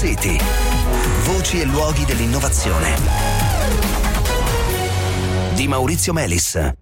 City. Voci e luoghi dell'innovazione. Di Maurizio Melis.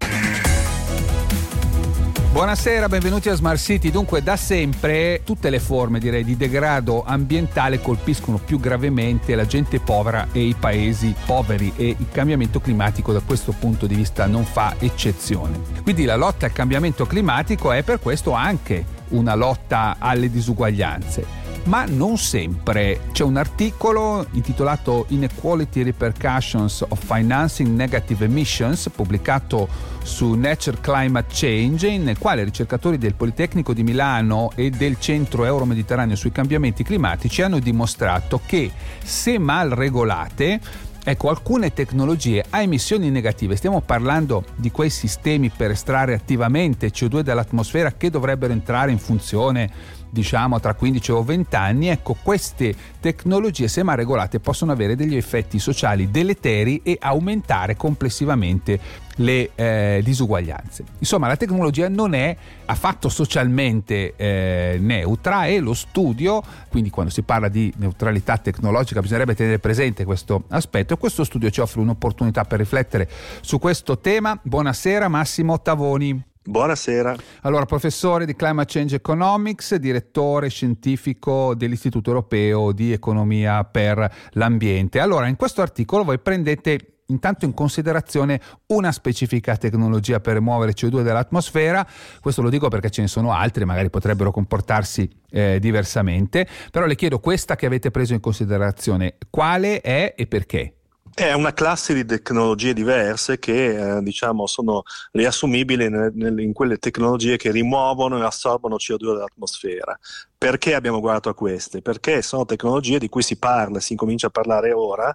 Buonasera, benvenuti a Smart City. Dunque, da sempre tutte le forme direi di degrado ambientale colpiscono più gravemente la gente povera e i paesi poveri e il cambiamento climatico da questo punto di vista non fa eccezione. Quindi la lotta al cambiamento climatico è per questo anche una lotta alle disuguaglianze ma non sempre. C'è un articolo intitolato Inequality Repercussions of Financing Negative Emissions, pubblicato su Nature Climate Change, nel quale ricercatori del Politecnico di Milano e del Centro Euro-Mediterraneo sui cambiamenti climatici hanno dimostrato che se mal regolate Ecco, alcune tecnologie a emissioni negative, stiamo parlando di quei sistemi per estrarre attivamente CO2 dall'atmosfera che dovrebbero entrare in funzione diciamo tra 15 o 20 anni, ecco queste tecnologie se mal regolate possono avere degli effetti sociali deleteri e aumentare complessivamente le eh, disuguaglianze. Insomma, la tecnologia non è affatto socialmente eh, neutra e lo studio, quindi quando si parla di neutralità tecnologica bisognerebbe tenere presente questo aspetto e questo studio ci offre un'opportunità per riflettere su questo tema. Buonasera Massimo Tavoni. Buonasera. Allora, professore di Climate Change Economics, direttore scientifico dell'Istituto Europeo di Economia per l'Ambiente. Allora, in questo articolo voi prendete intanto in considerazione una specifica tecnologia per rimuovere CO2 dall'atmosfera, questo lo dico perché ce ne sono altre, magari potrebbero comportarsi eh, diversamente, però le chiedo questa che avete preso in considerazione, quale è e perché? È una classe di tecnologie diverse che eh, diciamo, sono riassumibili nel, nel, in quelle tecnologie che rimuovono e assorbono CO2 dall'atmosfera. Perché abbiamo guardato a queste? Perché sono tecnologie di cui si parla, si incomincia a parlare ora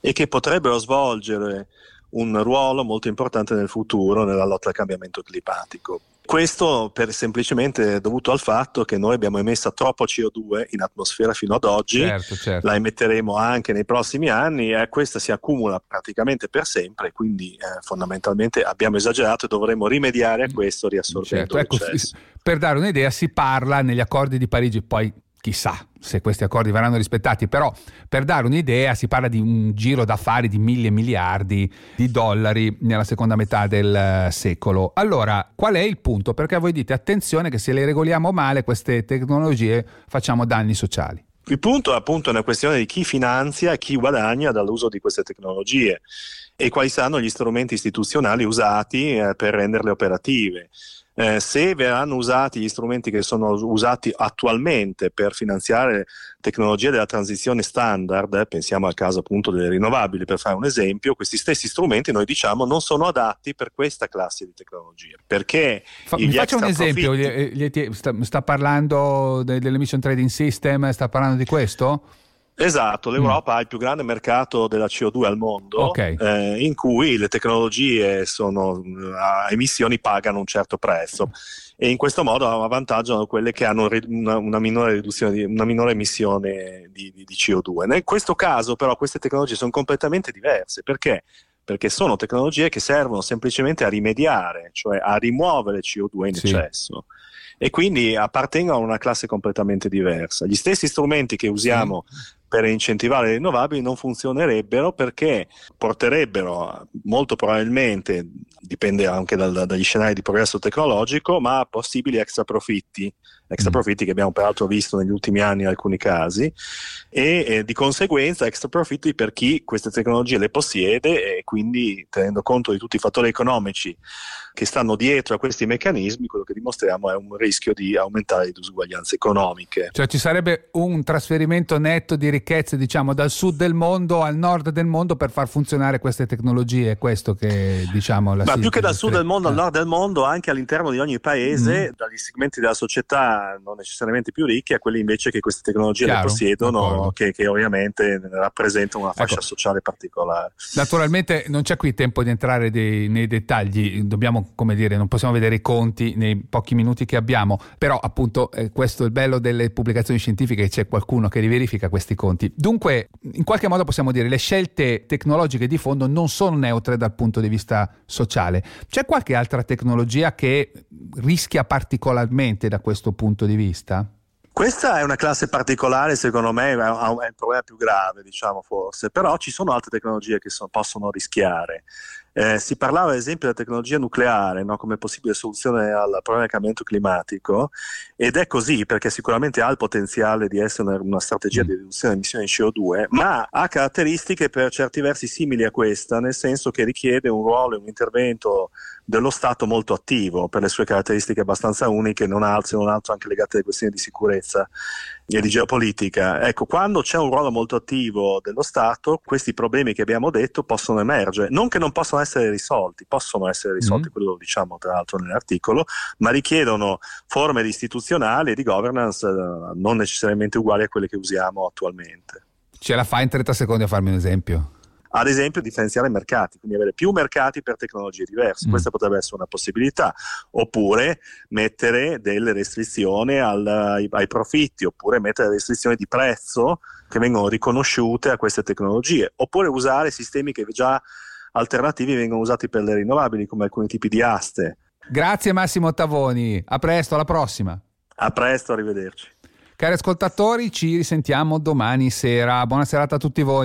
e che potrebbero svolgere un ruolo molto importante nel futuro nella lotta al cambiamento climatico. Questo per semplicemente dovuto al fatto che noi abbiamo emesso troppo CO2 in atmosfera fino ad oggi, certo, certo. la emetteremo anche nei prossimi anni e questa si accumula praticamente per sempre, quindi eh, fondamentalmente abbiamo esagerato e dovremo rimediare a questo riassorbendo certo. ecco, Per dare un'idea si parla negli accordi di Parigi, poi chissà se questi accordi verranno rispettati, però per dare un'idea si parla di un giro d'affari di mille miliardi di dollari nella seconda metà del eh, secolo. Allora, qual è il punto? Perché voi dite attenzione che se le regoliamo male queste tecnologie facciamo danni sociali. Il punto è appunto una questione di chi finanzia e chi guadagna dall'uso di queste tecnologie e quali saranno gli strumenti istituzionali usati eh, per renderle operative eh, se verranno usati gli strumenti che sono usati attualmente per finanziare tecnologie della transizione standard, eh, pensiamo al caso appunto delle rinnovabili per fare un esempio, questi stessi strumenti noi diciamo non sono adatti per questa classe di tecnologie. Perché Fa, mi faccia un esempio, profitti... sta, sta, parlando dell'emission trading system, sta parlando di questo? Esatto, l'Europa mm. ha il più grande mercato della CO2 al mondo, okay. eh, in cui le tecnologie sono, a emissioni pagano un certo prezzo e in questo modo avvantaggiano quelle che hanno una, una, minore, di, una minore, emissione di, di, di, CO2. In questo caso però queste tecnologie sono completamente diverse perché? Perché sono tecnologie che servono semplicemente a rimediare, cioè a rimuovere CO2 in sì. eccesso e quindi appartengono a una classe completamente diversa. Gli stessi strumenti che usiamo sì per incentivare le rinnovabili non funzionerebbero perché porterebbero molto probabilmente, dipende anche dal, dagli scenari di progresso tecnologico, ma possibili extra profitti extra mm. profitti che abbiamo peraltro visto negli ultimi anni in alcuni casi e eh, di conseguenza extra profitti per chi queste tecnologie le possiede e quindi tenendo conto di tutti i fattori economici che stanno dietro a questi meccanismi, quello che dimostriamo è un rischio di aumentare le disuguaglianze economiche. Cioè ci sarebbe un trasferimento netto di ricchezze, diciamo, dal sud del mondo al nord del mondo per far funzionare queste tecnologie, è questo che diciamo la Ma più che dal sud del mondo al nord del mondo, anche all'interno di ogni paese, mm. dagli segmenti della società non necessariamente più ricchi a quelli invece che queste tecnologie Chiaro, le possiedono, che, che, ovviamente rappresentano una fascia ecco. sociale particolare. Naturalmente non c'è qui tempo di entrare dei, nei dettagli, dobbiamo come dire, non possiamo vedere i conti nei pochi minuti che abbiamo, però appunto eh, questo è il bello delle pubblicazioni scientifiche, c'è qualcuno che riverifica questi conti. Dunque, in qualche modo possiamo dire, le scelte tecnologiche di fondo non sono neutre dal punto di vista sociale. C'è qualche altra tecnologia che rischia particolarmente da questo punto di vista? Questa è una classe particolare, secondo me, è un problema più grave, diciamo forse, però ci sono altre tecnologie che so, possono rischiare. Eh, si parlava ad esempio della tecnologia nucleare no, come possibile soluzione al problema del cambiamento climatico ed è così perché sicuramente ha il potenziale di essere una, una strategia di riduzione di emissioni di CO2, ma ha caratteristiche per certi versi simili a questa, nel senso che richiede un ruolo e un intervento dello Stato molto attivo per le sue caratteristiche abbastanza uniche, non altro, non altro anche legate alle questioni di sicurezza e di geopolitica. Ecco, quando c'è un ruolo molto attivo dello Stato, questi problemi che abbiamo detto possono emergere, non che non possano essere risolti, possono essere risolti, mm. quello lo diciamo tra l'altro nell'articolo, ma richiedono forme istituzionali e di governance eh, non necessariamente uguali a quelle che usiamo attualmente. Ce la fai in 30 secondi a farmi un esempio? Ad esempio differenziare i mercati, quindi avere più mercati per tecnologie diverse, mm. questa potrebbe essere una possibilità, oppure mettere delle restrizioni al, ai, ai, profitti, oppure mettere restrizioni di prezzo che vengono riconosciute a queste tecnologie, oppure usare sistemi che già alternativi vengono usati per le rinnovabili, come alcuni tipi di aste. Grazie Massimo Tavoni, a presto, alla prossima. A presto, arrivederci. Cari ascoltatori, ci risentiamo domani sera. Buona serata a tutti voi.